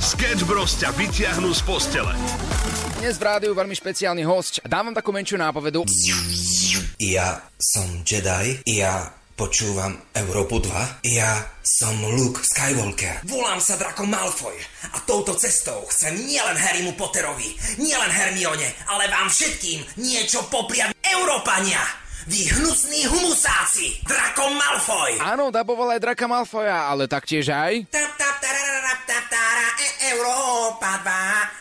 Sketch Bros ťa vytiahnu z postele. Dnes v rádiu veľmi špeciálny host. Dávam takú menšiu nápovedu. Ja som Jedi, ja počúvam Európu 2, ja som Luke Skywalker. Volám sa Draco Malfoy a touto cestou chcem nielen Harrymu Potterovi, nielen Hermione, ale vám všetkým niečo popriať Európania! Vy hnusní humusáci! Draco Malfoy! Áno, daboval aj Draka Malfoja, ale taktiež aj... Tap, tap, tarararap, tap, e, Európa 2.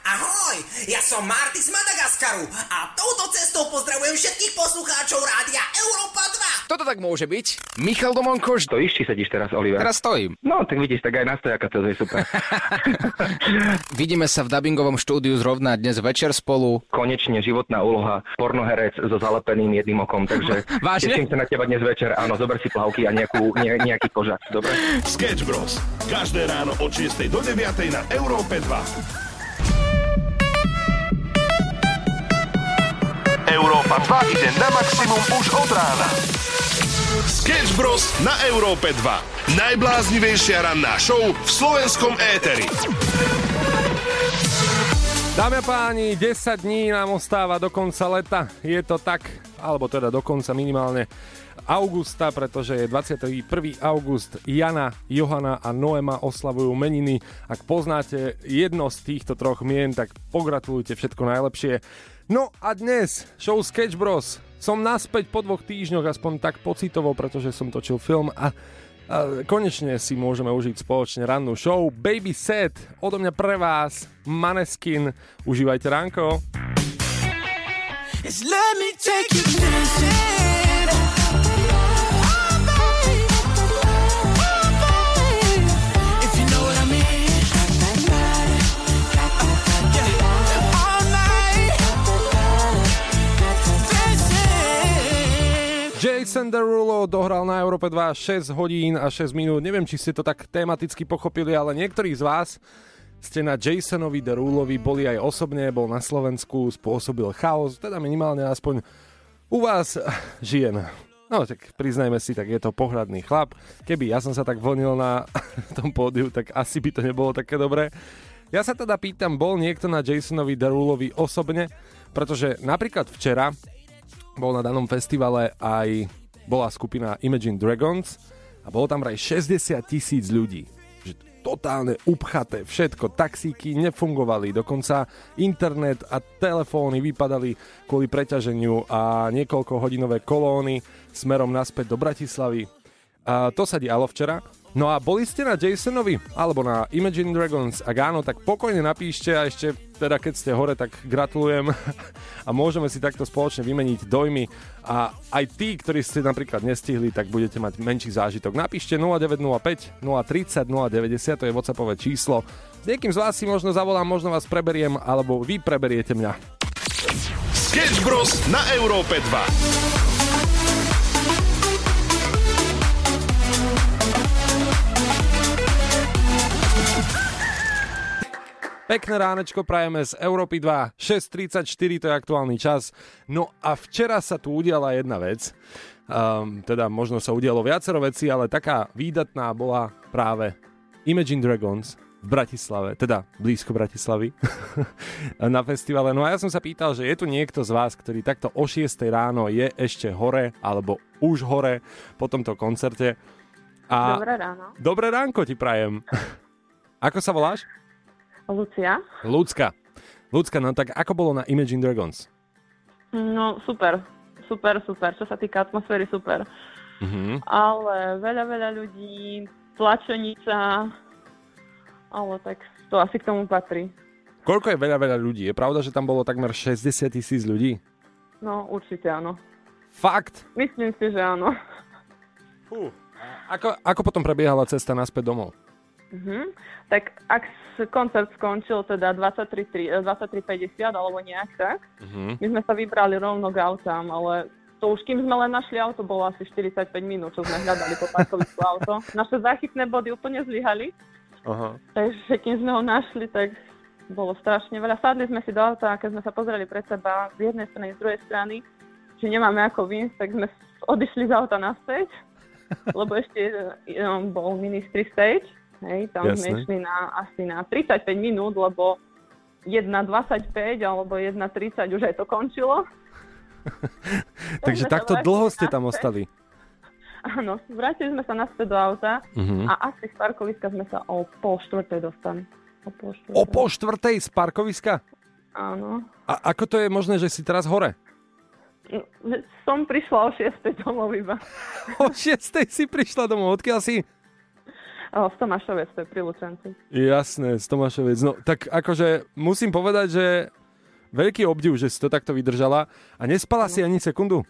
Ahoj, ja som Marty z Madagaskaru a touto cestou pozdravujem všetkých poslucháčov rádia Európa 2. Toto tak môže byť. Michal Domonkoš. Stojíš, či sedíš teraz, Oliver? Teraz stojím. No, tak vidíš, tak aj na stojaka to je super. Vidíme sa v dubbingovom štúdiu zrovna dnes večer spolu. Konečne životná úloha, pornoherec so zalepeným jedným okom, takže Vážne? teším sa na teba dnes večer. Áno, zober si plavky a nejakú, ne, nejaký kožak, dobre? Sketch Bros. Každé ráno od 6 do 9 na Európe 2. Európa 2 ide na maximum už od rána. Sketch Bros. na Európe 2. Najbláznivejšia ranná show v slovenskom éteri. Dámy a páni, 10 dní nám ostáva do konca leta. Je to tak, alebo teda do konca minimálne augusta, pretože je 21. august. Jana, Johana a Noema oslavujú meniny. Ak poznáte jedno z týchto troch mien, tak pogratulujte všetko najlepšie. No a dnes, show Sketch Bros. Som naspäť po dvoch týždňoch, aspoň tak pocitovo, pretože som točil film a a konečne si môžeme užiť spoločne rannú show Baby Set, odo mňa pre vás, Maneskin. Užívajte ránko. Let me take you dancing. Jason Derulo dohral na Európe 2 6 hodín a 6 minút. Neviem, či ste to tak tematicky pochopili, ale niektorí z vás ste na Jasonovi Derulovi boli aj osobne, bol na Slovensku, spôsobil chaos, teda minimálne aspoň u vás žien. No tak priznajme si, tak je to pohľadný chlap. Keby ja som sa tak vlnil na tom pódiu, tak asi by to nebolo také dobré. Ja sa teda pýtam, bol niekto na Jasonovi Derulovi osobne? Pretože napríklad včera bol na danom festivale aj bola skupina Imagine Dragons a bolo tam aj 60 tisíc ľudí. Že totálne upchaté, všetko, taxíky nefungovali, dokonca internet a telefóny vypadali kvôli preťaženiu a niekoľko hodinové kolóny smerom naspäť do Bratislavy. A to sa dialo včera. No a boli ste na Jasonovi alebo na Imagine Dragons? Ak áno, tak pokojne napíšte a ešte teda keď ste hore, tak gratulujem a môžeme si takto spoločne vymeniť dojmy a aj tí, ktorí ste napríklad nestihli, tak budete mať menší zážitok. Napíšte 0905 030 090, to je WhatsAppové číslo. S niekým z vás si možno zavolám, možno vás preberiem, alebo vy preberiete mňa. Sketch Bros. na Európe 2. Pekné ránečko prajeme z Európy 2, 6.34 to je aktuálny čas. No a včera sa tu udiala jedna vec, um, teda možno sa udialo viacero vecí, ale taká výdatná bola práve Imagine Dragons v Bratislave, teda blízko Bratislavy, na festivale. No a ja som sa pýtal, že je tu niekto z vás, ktorý takto o 6 ráno je ešte hore, alebo už hore po tomto koncerte. A Dobré ráno. Dobré ránko ti prajem. Ako sa voláš? Lucia? Ľudská. Ľudská, no tak ako bolo na Imagine Dragons? No super, super, super. Čo sa týka atmosféry, super. Mhm. Ale veľa, veľa ľudí, tlačenica, ale tak to asi k tomu patrí. Koľko je veľa, veľa ľudí? Je pravda, že tam bolo takmer 60 tisíc ľudí? No určite áno. Fakt? Myslím si, že áno. Ako, ako potom prebiehala cesta naspäť domov? Mhm. Tak ak koncert skončil teda 23.50 eh, 23.50 alebo nejak tak, Mhm. my sme sa vybrali rovno k autám, ale to už kým sme len našli auto, bolo asi 45 minút, čo sme hľadali po parkovisku auto. Naše záchytné body úplne zlyhali, Aha. takže kým sme ho našli, tak bolo strašne veľa. Sadli sme si do auta a keď sme sa pozreli pred seba z jednej strany, z druhej strany, že nemáme ako výjsť, tak sme odišli z auta naspäť, lebo ešte eh, bol ministry stage Hej, tam Jasné. sme išli na, asi na 35 minút, lebo 1.25 alebo 1.30 už aj to končilo. Takže takto dlho ste tam ostali. Áno, vrátili sme sa naspäť do auta Mhm. a asi z parkoviska sme sa o pol štvrtej dostali. O pol štvrtej. O pol štvrtej z parkoviska? Áno. A ako to je možné, že si teraz hore? Som prišla o 6. domov iba. O 6 si prišla domov, odkiaľ si? Z Tomášovec, to je pri Lučenci. Jasné, z Tomášoviec. No tak akože musím povedať, že veľký obdiv, že si to takto vydržala a nespala si ani sekundu.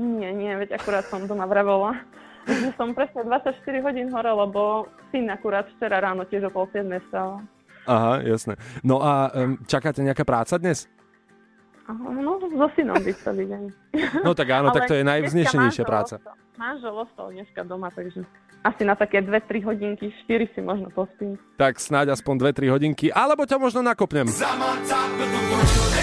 Nie, nie, veď akurát som doma vravela. Že som presne 24 hodín hore, lebo syn akurát včera ráno tiež o pol 7 stal. Aha, jasné. No a um, čakáte nejaká práca dnes? No, so synom byť celý deň. No tak áno, tak to je najvznešenejšia práca. Manžel ostal dneska doma, takže asi na také 2-3 hodinky, 4 si možno pospím. Tak snáď aspoň 2-3 hodinky, alebo ťa možno nakopnem. No,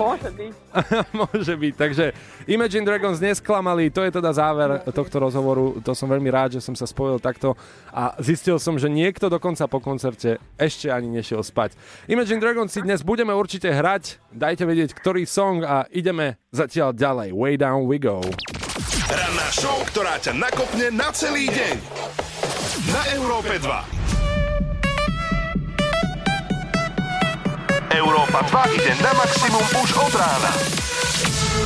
môže byť. Môže byť. Takže Imagine Dragons nesklamali, to je teda záver tohto rozhovoru. To som veľmi rád, že som sa spojil takto a zistil som, že niekto dokonca po koncerte ešte ani nešiel spať. Imagine Dragons si dnes budeme určite hrať. Dajte vedieť, ktorý song a ideme zatiaľ ďalej. Way down we go. Ranná show, ktorá ťa nakopne na celý deň. Na Európe 2. Európa 2 ide na maximum už od rána.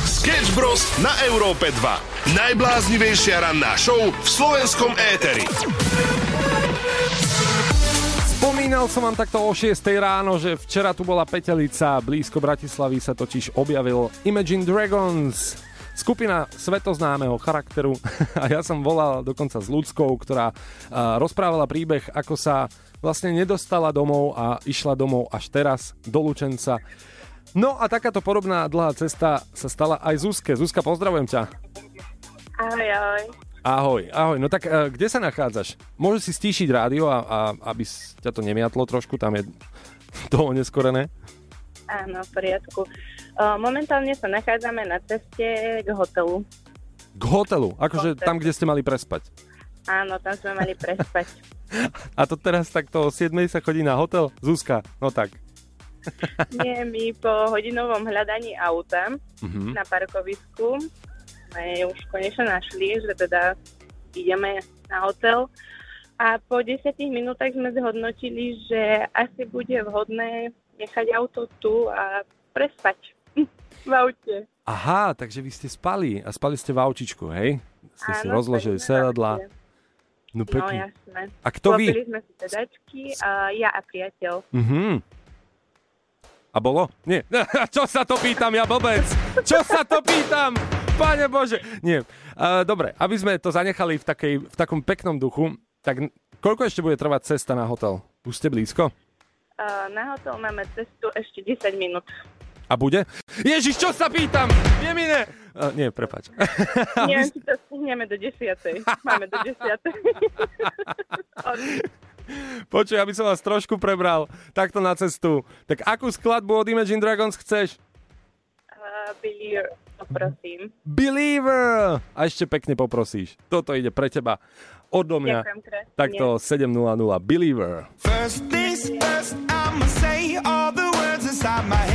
Sketch Bros. na Európe 2. Najbláznivejšia ranná show v slovenskom éteri. Spomínal som vám takto o 6 ráno, že včera tu bola Petelica, blízko Bratislavy sa totiž objavil Imagine Dragons, skupina svetoznámeho charakteru a ja som volal dokonca s ľudskou, ktorá rozprávala príbeh, ako sa vlastne nedostala domov a išla domov až teraz do Lučenca. No a takáto podobná dlhá cesta sa stala aj Zuzke. Zuzka, pozdravujem ťa. Ahoj, ahoj. Ahoj, ahoj. No tak e, kde sa nachádzaš? Môžeš si stíšiť rádio, a, a, aby ťa to nemiatlo trošku, tam je to oneskorené. Áno, v poriadku. Momentálne sa nachádzame na ceste k hotelu. K hotelu, akože Hotel. tam, kde ste mali prespať. Áno, tam sme mali prespať. A to teraz takto o 7 sa chodí na hotel? Zuzka, no tak. Nie, my po hodinovom hľadaní auta Mhm. na parkovisku sme už konečne našli, že teda ideme na hotel. A po 10 minútach sme zhodnotili, že asi bude vhodné nechať auto tu a prespať v aute. Aha, takže vy ste spali a spali ste v aučičku, hej? Ste si Áno, rozložili sme v sedadla. No No pekne. jasné. A kto vy? Klopili sme si sedačky, a ja a priateľ. Mhm. A bolo? Nie. Čo sa to pýtam, ja blbec? Čo sa to pýtam? Pane Bože. Nie. Uh, dobre, aby sme to zanechali v, takej, v takom peknom duchu, tak koľko ešte bude trvať cesta na hotel? Už ste blízko? Uh, na hotel máme cestu ešte 10 minút. A bude? Ježiš, čo sa pýtam? Jemine! Uh, nie, prepač. Neviem, či to stihneme do 10. Máme do 10. Počuj, aby som vás trošku prebral takto na cestu. Tak akú skladbu od Imagine Dragons chceš? uh, Believer, poprosím. Believer! A ešte pekne poprosíš. Toto ide pre teba. Odo mňa. Takto 7.00 Believer. First things first, I'ma say all the words inside my head.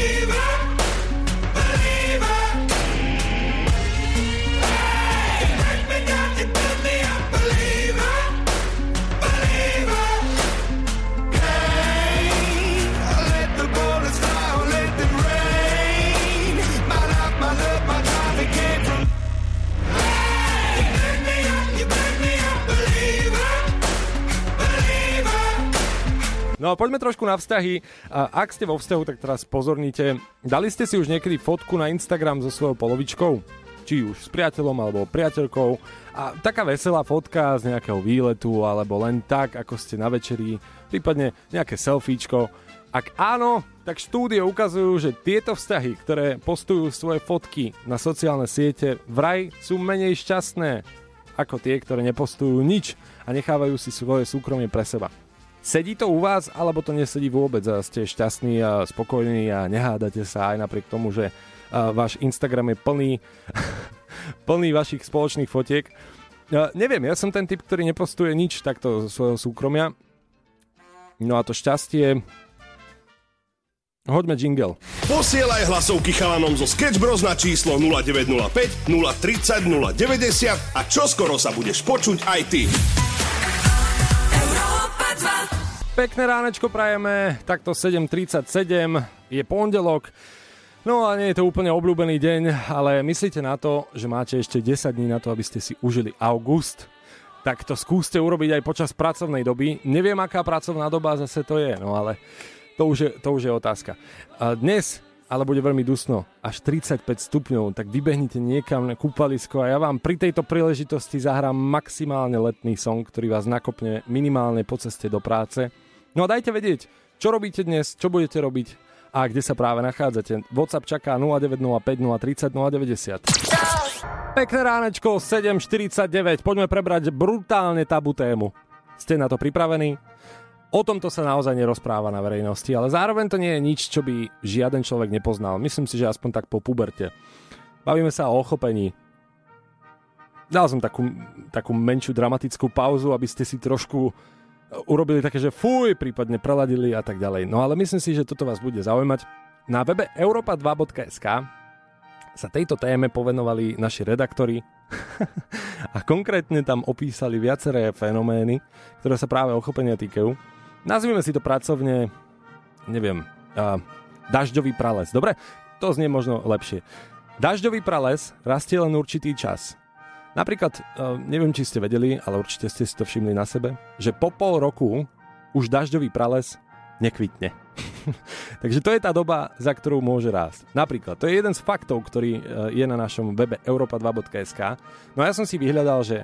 No a poďme trošku na vzťahy. Ak ste vo vzťahu, tak teraz pozornite. Dali ste si už niekedy fotku na Instagram so svojou polovičkou? Či už s priateľom alebo priateľkou. A taká veselá fotka z nejakého výletu alebo len tak, ako ste na večeri, prípadne nejaké selfiečko. Ak áno, tak štúdie ukazujú, že tieto vzťahy, ktoré postujú svoje fotky na sociálne siete, vraj sú menej šťastné ako tie, ktoré nepostujú nič a nechávajú si svoje súkromie pre seba. Sedí to u vás, alebo to nesedí vôbec a ste šťastní a spokojní a nehádate sa aj napriek tomu, že váš Instagram je plný, plný vašich spoločných fotiek. neviem, ja som ten typ, ktorý nepostuje nič takto zo svojho súkromia. No a to šťastie... Hoďme jingle. Posielaj hlasovky chalanom zo Sketch na číslo 0905 030 090 a čoskoro sa budeš počuť aj ty. Pekné ránečko prajeme, takto 7.37, je pondelok. No a nie je to úplne obľúbený deň, ale myslíte na to, že máte ešte 10 dní na to, aby ste si užili august? Tak to skúste urobiť aj počas pracovnej doby. Neviem, aká pracovná doba zase to je, no ale to už je, to už je otázka. A dnes ale bude veľmi dusno, až 35 stupňov, tak vybehnite niekam na kúpalisko a ja vám pri tejto príležitosti zahrám maximálne letný song, ktorý vás nakopne minimálne po ceste do práce. No a dajte vedieť, čo robíte dnes, čo budete robiť a kde sa práve nachádzate. WhatsApp čaká 0905 030 090. Pekné ránečko, 7.49, poďme prebrať brutálne tabu tému. Ste na to pripravení? O tomto sa naozaj nerozpráva na verejnosti, ale zároveň to nie je nič, čo by žiaden človek nepoznal. Myslím si, že aspoň tak po puberte. Bavíme sa o ochopení. Dal som takú, takú menšiu dramatickú pauzu, aby ste si trošku urobili také, že fuj, prípadne preladili a tak ďalej. No ale myslím si, že toto vás bude zaujímať. Na webe europa2.sk sa tejto téme povenovali naši redaktori a konkrétne tam opísali viaceré fenomény, ktoré sa práve ochopenia týkajú. Nazvime si to pracovne, neviem, uh, dažďový prales. Dobre? To znie možno lepšie. Dažďový prales rastie len určitý čas. Napríklad, uh, neviem, či ste vedeli, ale určite ste si to všimli na sebe, že po pol roku už dažďový prales nekvitne. Takže to je tá doba, za ktorú môže rásť. Napríklad, to je jeden z faktov, ktorý je na našom webe europa2.sk. No a ja som si vyhľadal, že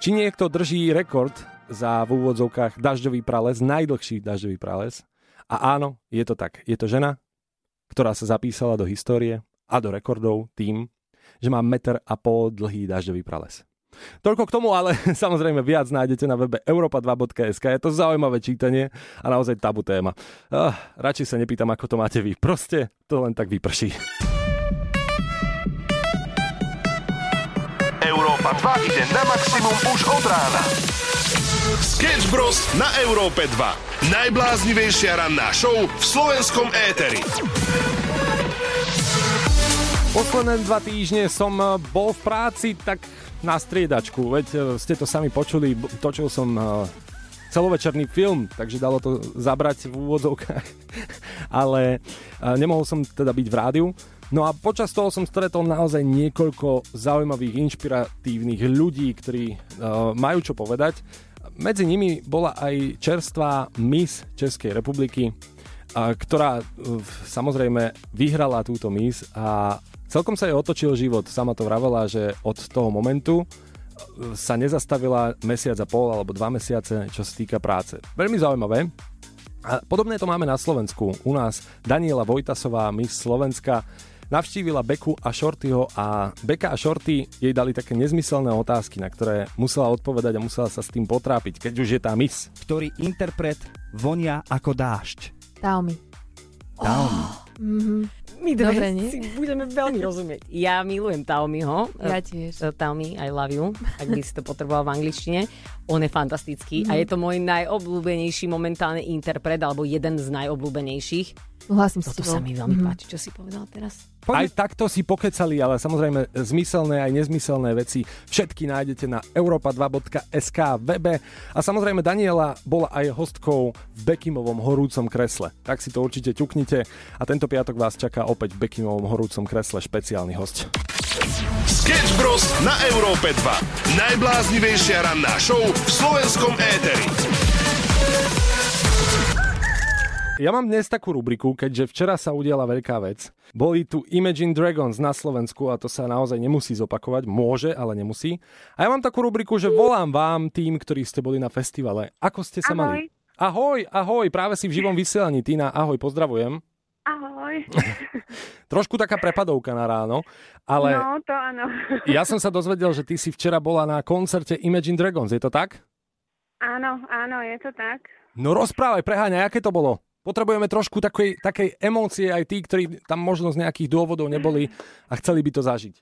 či niekto drží rekord za v úvodzovkách dažďový prales, najdlhší dažďový prales. A áno, je to tak. Je to žena, ktorá sa zapísala do histórie a do rekordov tým, že má meter a pol dlhý dažďový prales. Toľko k tomu, ale samozrejme viac nájdete na webe europa2.sk. Je to zaujímavé čítanie a naozaj tabu téma. Uh, radšej sa nepýtam, ako to máte vy. Proste to len tak vyprší. Európa 2 ide na maximum už od rána. Sketch Bros. na Európe 2. Najbláznivejšia ranná show v slovenskom éteri. Posledné dva týždne som eh, bol v práci tak na striedačku, veď eh, ste to sami počuli, točil som eh, celovečerný film, takže dalo to zabrať v úvodzovkách, ale nemohol som teda byť v rádiu. No a počas toho som stretol naozaj niekoľko zaujímavých, inšpiratívnych ľudí, ktorí majú čo povedať. Medzi nimi bola aj čerstvá Miss Českej republiky, ktorá uh, samozrejme vyhrala túto Miss a celkom sa jej otočil život. Sama to vravela, že od toho momentu sa nezastavila mesiac a pol alebo dva mesiace, čo sa týka práce. Veľmi zaujímavé. A podobné to máme na Slovensku. U nás Daniela Vojtasová, Miss Slovenska, navštívila Beku a Shortyho a Beka a Shorty jej dali také nezmyselné otázky, na ktoré musela odpovedať a musela sa s tým potrápiť, keď už je tá mis. Ktorý interpret vonia ako dážď? Taomi. Taomi. Oh, mm-hmm. My dve Dobre, nie? si budeme veľmi rozumieť. Ja milujem Taomiho. Ja tiež. Uh, Taomi, I love you, ak by si to potreboval v angličtine. On je fantastický mm-hmm. a je to môj najobľúbenejší momentálne interpret, alebo jeden z najobľúbenejších. Hlasím Toto sa mi veľmi mm-hmm. páči, čo si povedal teraz. Aj takto si pokecali, ale samozrejme zmyselné aj nezmyselné veci všetky nájdete na europa2.sk webe a samozrejme Daniela bola aj hostkou v Bekimovom horúcom kresle. Tak si to určite ťuknite a tento piatok vás čaká opäť v Bekimovom horúcom kresle špeciálny host. Sketch Bros. na Európe 2. Najbláznivejšia ranná show v slovenskom éteri. Ja mám dnes takú rubriku, keďže včera sa udiala veľká vec. Boli tu Imagine Dragons na Slovensku a to sa naozaj nemusí zopakovať. Môže, ale nemusí. A ja mám takú rubriku, že volám vám tým, ktorí ste boli na festivale. Ako ste sa Ahoj. mali? Ahoj, ahoj, práve si v živom vysielaní. Tina, ahoj, pozdravujem. Ahoj. Trošku taká prepadovka na ráno, ale No, to áno. ja som sa dozvedel, že ty si včera bola na koncerte Imagine Dragons, je to tak? Áno, áno, je to tak. No rozprávaj, preháňaj, aké to bolo? Potrebujeme trošku takej, takej emócie aj tí, ktorí tam možno z nejakých dôvodov neboli a chceli by to zažiť.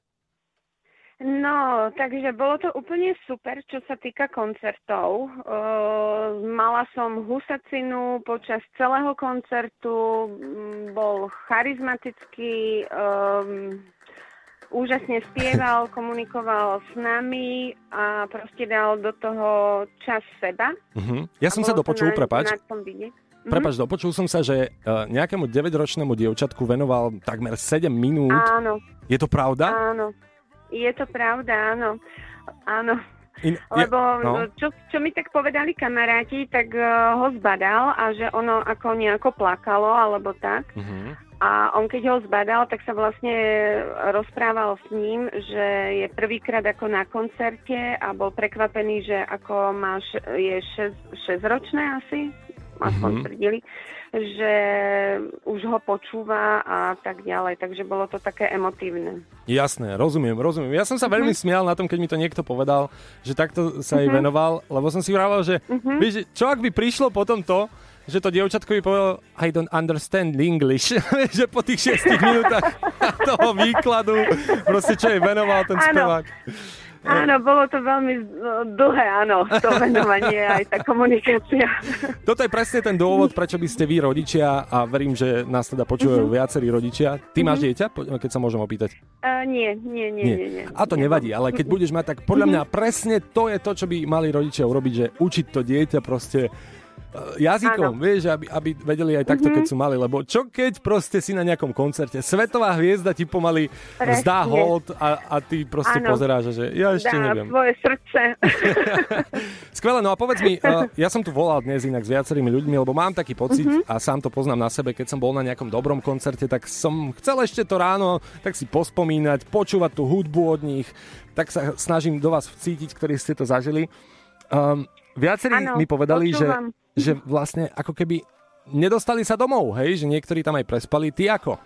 No, takže bolo to úplne super, čo sa týka koncertov. Uh, mala som husacinu počas celého koncertu, m, bol charizmatický, um, úžasne spieval, komunikoval s nami a proste dal do toho čas seba. Uh-huh. Ja som sa dopočul, na, prepač. Na tom vidieť. Mhm. Prepač, dopočul som sa, že uh, nejakému 9-ročnému dievčatku venoval takmer 7 minút. Áno, Je to pravda? áno. Je to pravda, áno. Áno. In, Lebo no. čo, čo mi tak povedali kamaráti, tak uh, ho zbadal a že ono ako nejako plakalo alebo tak. Uh-huh. A on keď ho zbadal, tak sa vlastne rozprával s ním, že je prvýkrát ako na koncerte a bol prekvapený, že ako máš, je 6, ročné asi, aspoň Mhm. tvrdili, že už ho počúva a tak ďalej. Takže bolo to také emotívne. Jasné, rozumiem, rozumiem. Ja som sa veľmi Mhm. smial na tom, keď mi to niekto povedal, že takto sa jej venoval, lebo som si vravel, že Mhm. vieš, čo ak by prišlo potom to, že to dievčatko by povedal I don't understand English, že po tých 6 minútach toho výkladu, proste čo jej venoval ten spevák. Áno, bolo to veľmi uh, dlhé, áno, to venovanie, aj tá komunikácia. Toto je presne ten dôvod, prečo by ste vy rodičia a verím, že nás teda počúvajú Mhm. viacerí rodičia. Ty máš dieťa, Po- keď sa môžem opýtať? Uh, nie, nie, nie, nie, nie. A to nevadí, ale keď budeš mať, tak podľa mňa presne to je to, čo by mali rodičia urobiť, že učiť to dieťa proste e, jazykom, Áno. vieš, aby, aby vedeli aj takto, Mhm. keď sú mali, lebo čo keď proste si na nejakom koncerte, svetová hviezda ti pomaly Presne. vzdá hold a, a ty proste Áno. pozeráš, že ja ešte Dá neviem. svoje srdce. Skvelé, no a povedz mi, uh, ja som tu volal dnes inak s viacerými ľuďmi, lebo mám taký pocit Mhm. a sám to poznám na sebe, keď som bol na nejakom dobrom koncerte, tak som chcel ešte to ráno tak si pospomínať, počúvať tú hudbu od nich, tak sa snažím do vás vcítiť, ktorí ste to zažili. Um, viacerí Áno, mi povedali, že, počúvam. že vlastne ako keby nedostali sa domov, hej, že niektorí tam aj prespali. Ty ako?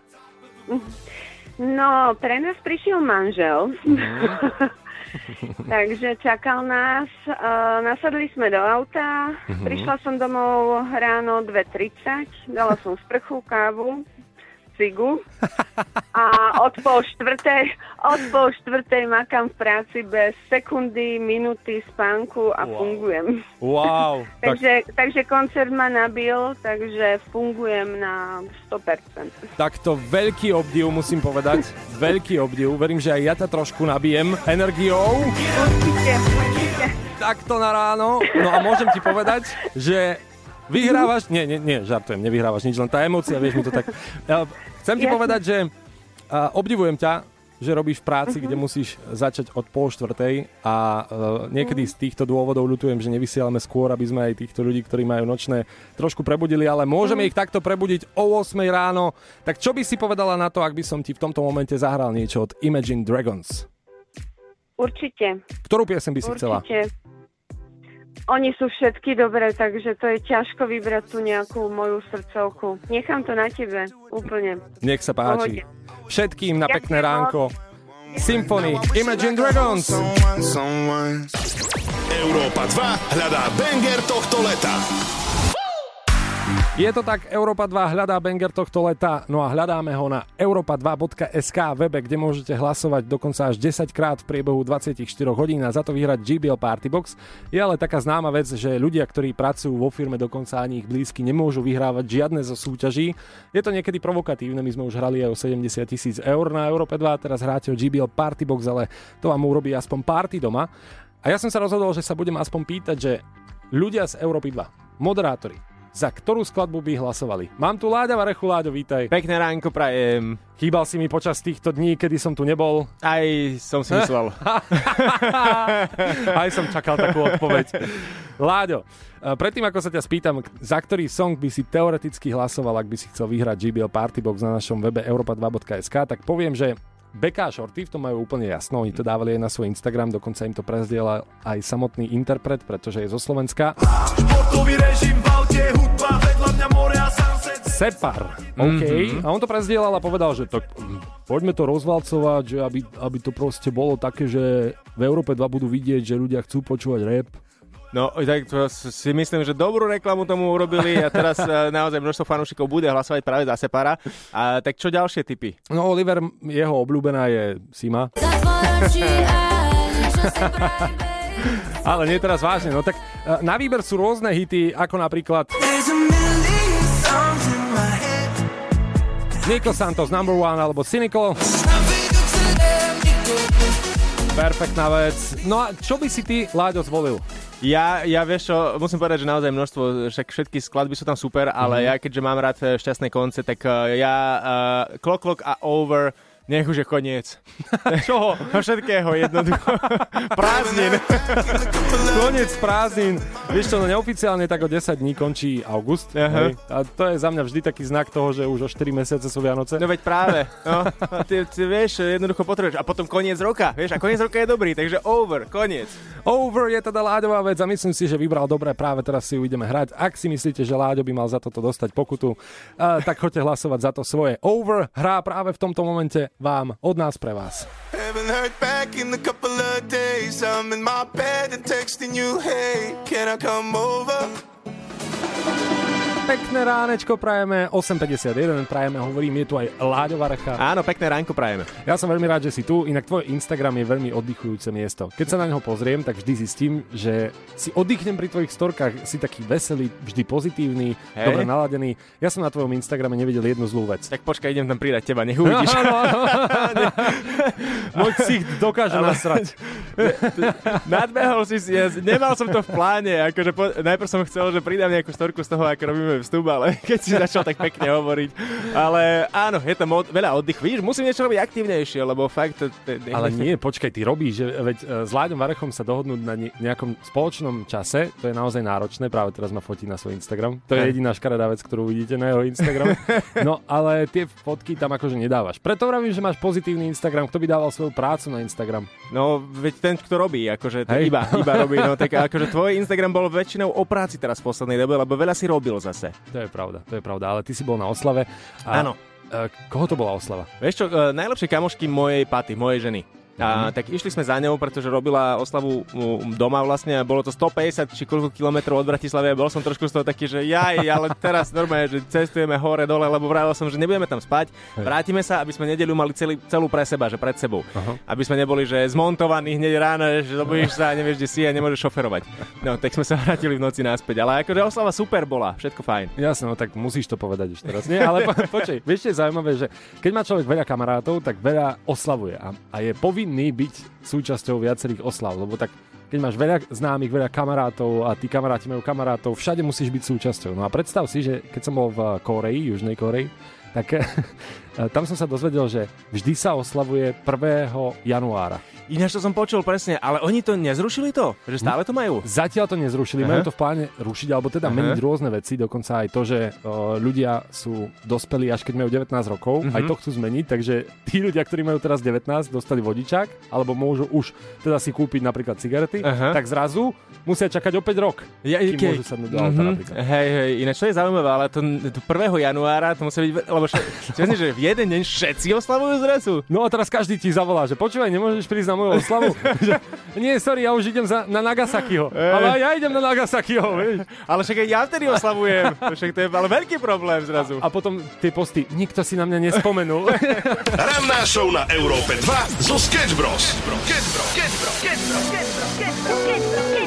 No, pre nás prišiel manžel. Takže čakal nás, uh, nasadli sme do auta, Mhm. prišla som domov ráno 2.30, dala som sprchu, kávu, cigu a od pol štvrtej, od pol štvrtej makám v práci bez sekundy, minuty spánku a Wow. fungujem. Wow. tak, Takže, takže koncert ma nabil, takže fungujem na 100%. takto veľký obdiv musím povedať. Veľký obdiv. Verím, že aj ja ťa trošku nabijem energiou. Určite, určite. takto na ráno. No a môžem ti povedať, že vyhrávaš... Nie, nie, nie, žartujem, nevyhrávaš nič, len tá emócia, vieš mi to tak... Chcem ti Jasne. povedať, že a, obdivujem ťa, že robíš v práci, Mhm. kde musíš začať od pol štvrtej a uh, niekedy z týchto dôvodov ľutujem, že nevysielame skôr, aby sme aj týchto ľudí, ktorí majú nočné, trošku prebudili, ale môžeme Mhm. ich takto prebudiť o 8 ráno. Tak čo by si povedala na to, ak by som ti v tomto momente zahral niečo od Imagine Dragons? Určite. Ktorú piesem by si chcela? Určite. Oni sú všetky dobré, takže to je ťažko vybrať tú nejakú moju srdcovku. Nechám to na tebe, úplne. Nech sa páči. Pohode. Všetkým na pekné ránko. Symphony, Imagine Dragons. Európa 2 hľadá banger tohto leta. Je to tak, Európa 2 hľadá banger tohto leta, no a hľadáme ho na europa2.sk webe, kde môžete hlasovať dokonca až 10 krát v priebehu 24 hodín a za to vyhrať GBL Party Box. Je ale taká známa vec, že ľudia, ktorí pracujú vo firme, dokonca ani ich blízky, nemôžu vyhrávať žiadne zo súťaží. Je to niekedy provokatívne, my sme už hrali aj o 70 tisíc eur na Európe 2, teraz hráte o GBL Party Box, ale to vám urobí aspoň party doma. A ja som sa rozhodol, že sa budem aspoň pýtať, že ľudia z Európy 2, moderátori, za ktorú skladbu by hlasovali. Mám tu Láďa Varechu, Láďo, vítaj. Pekné ránko prajem. Chýbal si mi počas týchto dní, kedy som tu nebol. Aj som si myslel. Aj som čakal takú odpoveď. Láďo, eh, predtým ako sa ťa spýtam, za ktorý song by si teoreticky hlasoval, ak by si chcel vyhrať JBL Partybox na našom webe europa2.sk, tak poviem, že Beka a Shorty v tom majú úplne jasno, oni to dávali aj na svoj Instagram, dokonca im to prezdiela aj samotný interpret, pretože je zo Slovenska. Športový režim v aute, hudba, vedľa mňa more a sunset. Separ, OK. Mm-hmm. A on to prezdielal a povedal, že tak mm, poďme to rozvalcovať, že aby, aby to proste bolo také, že v Európe 2 budú vidieť, že ľudia chcú počúvať rap. No, tak to si myslím, že dobrú reklamu tomu urobili a teraz eh, naozaj množstvo fanúšikov bude hlasovať práve za Separa. A tak čo ďalšie typy? No Oliver, jeho obľúbená je Sima. Ale nie teraz vážne, no tak eh, na výber sú rôzne hity, ako napríklad Nico Santos Number One alebo Cynical. Perfektná vec. No a čo by si ty, Láďo, zvolil? Ja, ja vieš čo, musím povedať, že naozaj množstvo, však všetky skladby sú tam super, ale Mhm. ja keďže mám rád eh, šťastné konce, tak eh, ja uh, Clock Clock a Over nech už je koniec. Čoho? Všetkého jednoducho. Prázdnin. Koniec prázdnin. Vieš čo, no neoficiálne tak o 10 dní končí august. Hej? A to je za mňa vždy taký znak toho, že už o 4 mesiace sú Vianoce. No veď práve. No, ty, ty vieš, jednoducho potrebuješ. A potom koniec roka, vieš, a koniec roka je dobrý, takže over, koniec. Over je teda Láďová vec a myslím si, že vybral dobre, práve teraz si ju ideme hrať. Ak si myslíte, že Láďo by mal za toto dostať pokutu, uh, tak choďte hlasovať za to svoje. Over hrá práve v tomto momente vám, od nás pre vás. Haven't heard back in a couple days. I'm in my bed and texting you, hey, can I come over? Pekné ránečko prajeme, 8.51 prajeme, hovorím, je tu aj Láďo. Áno, pekné ránko prajeme. Ja som veľmi rád, že si tu, inak tvoj Instagram je veľmi oddychujúce miesto. Keď sa na neho pozriem, tak vždy zistím, že si oddychnem pri tvojich storkách, si taký veselý, vždy pozitívny, Hej. dobre naladený. Ja som na tvojom Instagrame nevidel jednu zlú vec. Tak počkaj, idem tam pridať teba, nech uvidíš. Áno, áno. Môj ksicht dokáže Ale- nasrať. Nadbehol si si, ja, nemal som to v pláne, akože po, najprv som chcel, že pridám nejakú storku z toho, ako robíme vstup, ale keď si začal tak pekne hovoriť. Ale áno, je tam od, veľa oddych. Vidíš, musím niečo robiť aktívnejšie, lebo fakt... Ale nie, počkaj, ty robíš, že veď e, s Láďom Varechom sa dohodnúť na ne- nejakom spoločnom čase, to je naozaj náročné, práve teraz ma fotí na svoj Instagram. To je jediná škaredá vec, ktorú vidíte na jeho Instagrame. No, ale tie fotky tam akože nedávaš. Preto vravím, že máš pozitívny Instagram. Kto by dával svoju prácu na Instagram? No, veď ten, kto robí, akože to iba, iba robí, no tak akože tvoj Instagram bol väčšinou o práci teraz v poslednej dobe, lebo veľa si robil zase. To je pravda, to je pravda, ale ty si bol na oslave. A, Áno. e, koho to bola oslava? Vieš čo, e, najlepšie kamošky mojej paty, mojej ženy. A, tak išli sme za ňou, pretože robila oslavu doma vlastne a bolo to 150 či koľko kilometrov od Bratislavy a bol som trošku z toho taký, že jaj, ale teraz normálne, že cestujeme hore dole, lebo vravel som, že nebudeme tam spať, Hej. vrátime sa, aby sme nedelu mali celý, celú pre seba, že pred sebou. Aha. Aby sme neboli, že zmontovaní hneď ráno, že zobudíš sa a nevieš, kde si a nemôžeš šoferovať. No, tak sme sa vrátili v noci naspäť, ale akože oslava super bola, všetko fajn. Jasne, no tak musíš to povedať už teraz. Nie, ale po, počkej, vieš, je zaujímavé, že keď má človek veľa kamarátov, tak veľa oslavuje a, a je povinný byť súčasťou viacerých oslav, lebo tak keď máš veľa známych, veľa kamarátov a tí kamaráti majú kamarátov, všade musíš byť súčasťou. No a predstav si, že keď som bol v Koreji, Južnej Koreji, tak tam som sa dozvedel, že vždy sa oslavuje 1. januára. Ináč to som počul presne, ale oni to nezrušili to? Že stále to majú? Zatiaľ to nezrušili, Aha. majú to v pláne rušiť, alebo teda Aha. meniť rôzne veci, dokonca aj to, že uh, ľudia sú dospelí až keď majú 19 rokov, Mhm. aj to chcú zmeniť, takže tí ľudia, ktorí majú teraz 19, dostali vodičák, alebo môžu už teda si kúpiť napríklad cigarety, Aha. tak zrazu musia čakať opäť rok, Ja, kým keď- môžu sadnúť do auta napríklad. Hej, hej, ináč to je zaujímavé, ale to, to 1. januára to musí byť, lebo čo že v jeden deň všetci oslavujú zrazu? No a teraz každý ti zavolá, že počúvaj, nemôžeš prísť na moju oslavu? nie, sorry, ja už idem za, na Nagasakiho. Ale aj ja idem na Nagasakiho, vieš. Ale však aj ja vtedy oslavujem, však to je ale veľký problém zrazu. A potom tie posty, nikto si na mňa nespomenul. Ranná show na Európe 2 zo. Sketch Bros. Sketch Bros. Sketch Bros. Sketch Bros. Sketch Bros. Sketch Bros. Sketch Bros. Sketch Bros.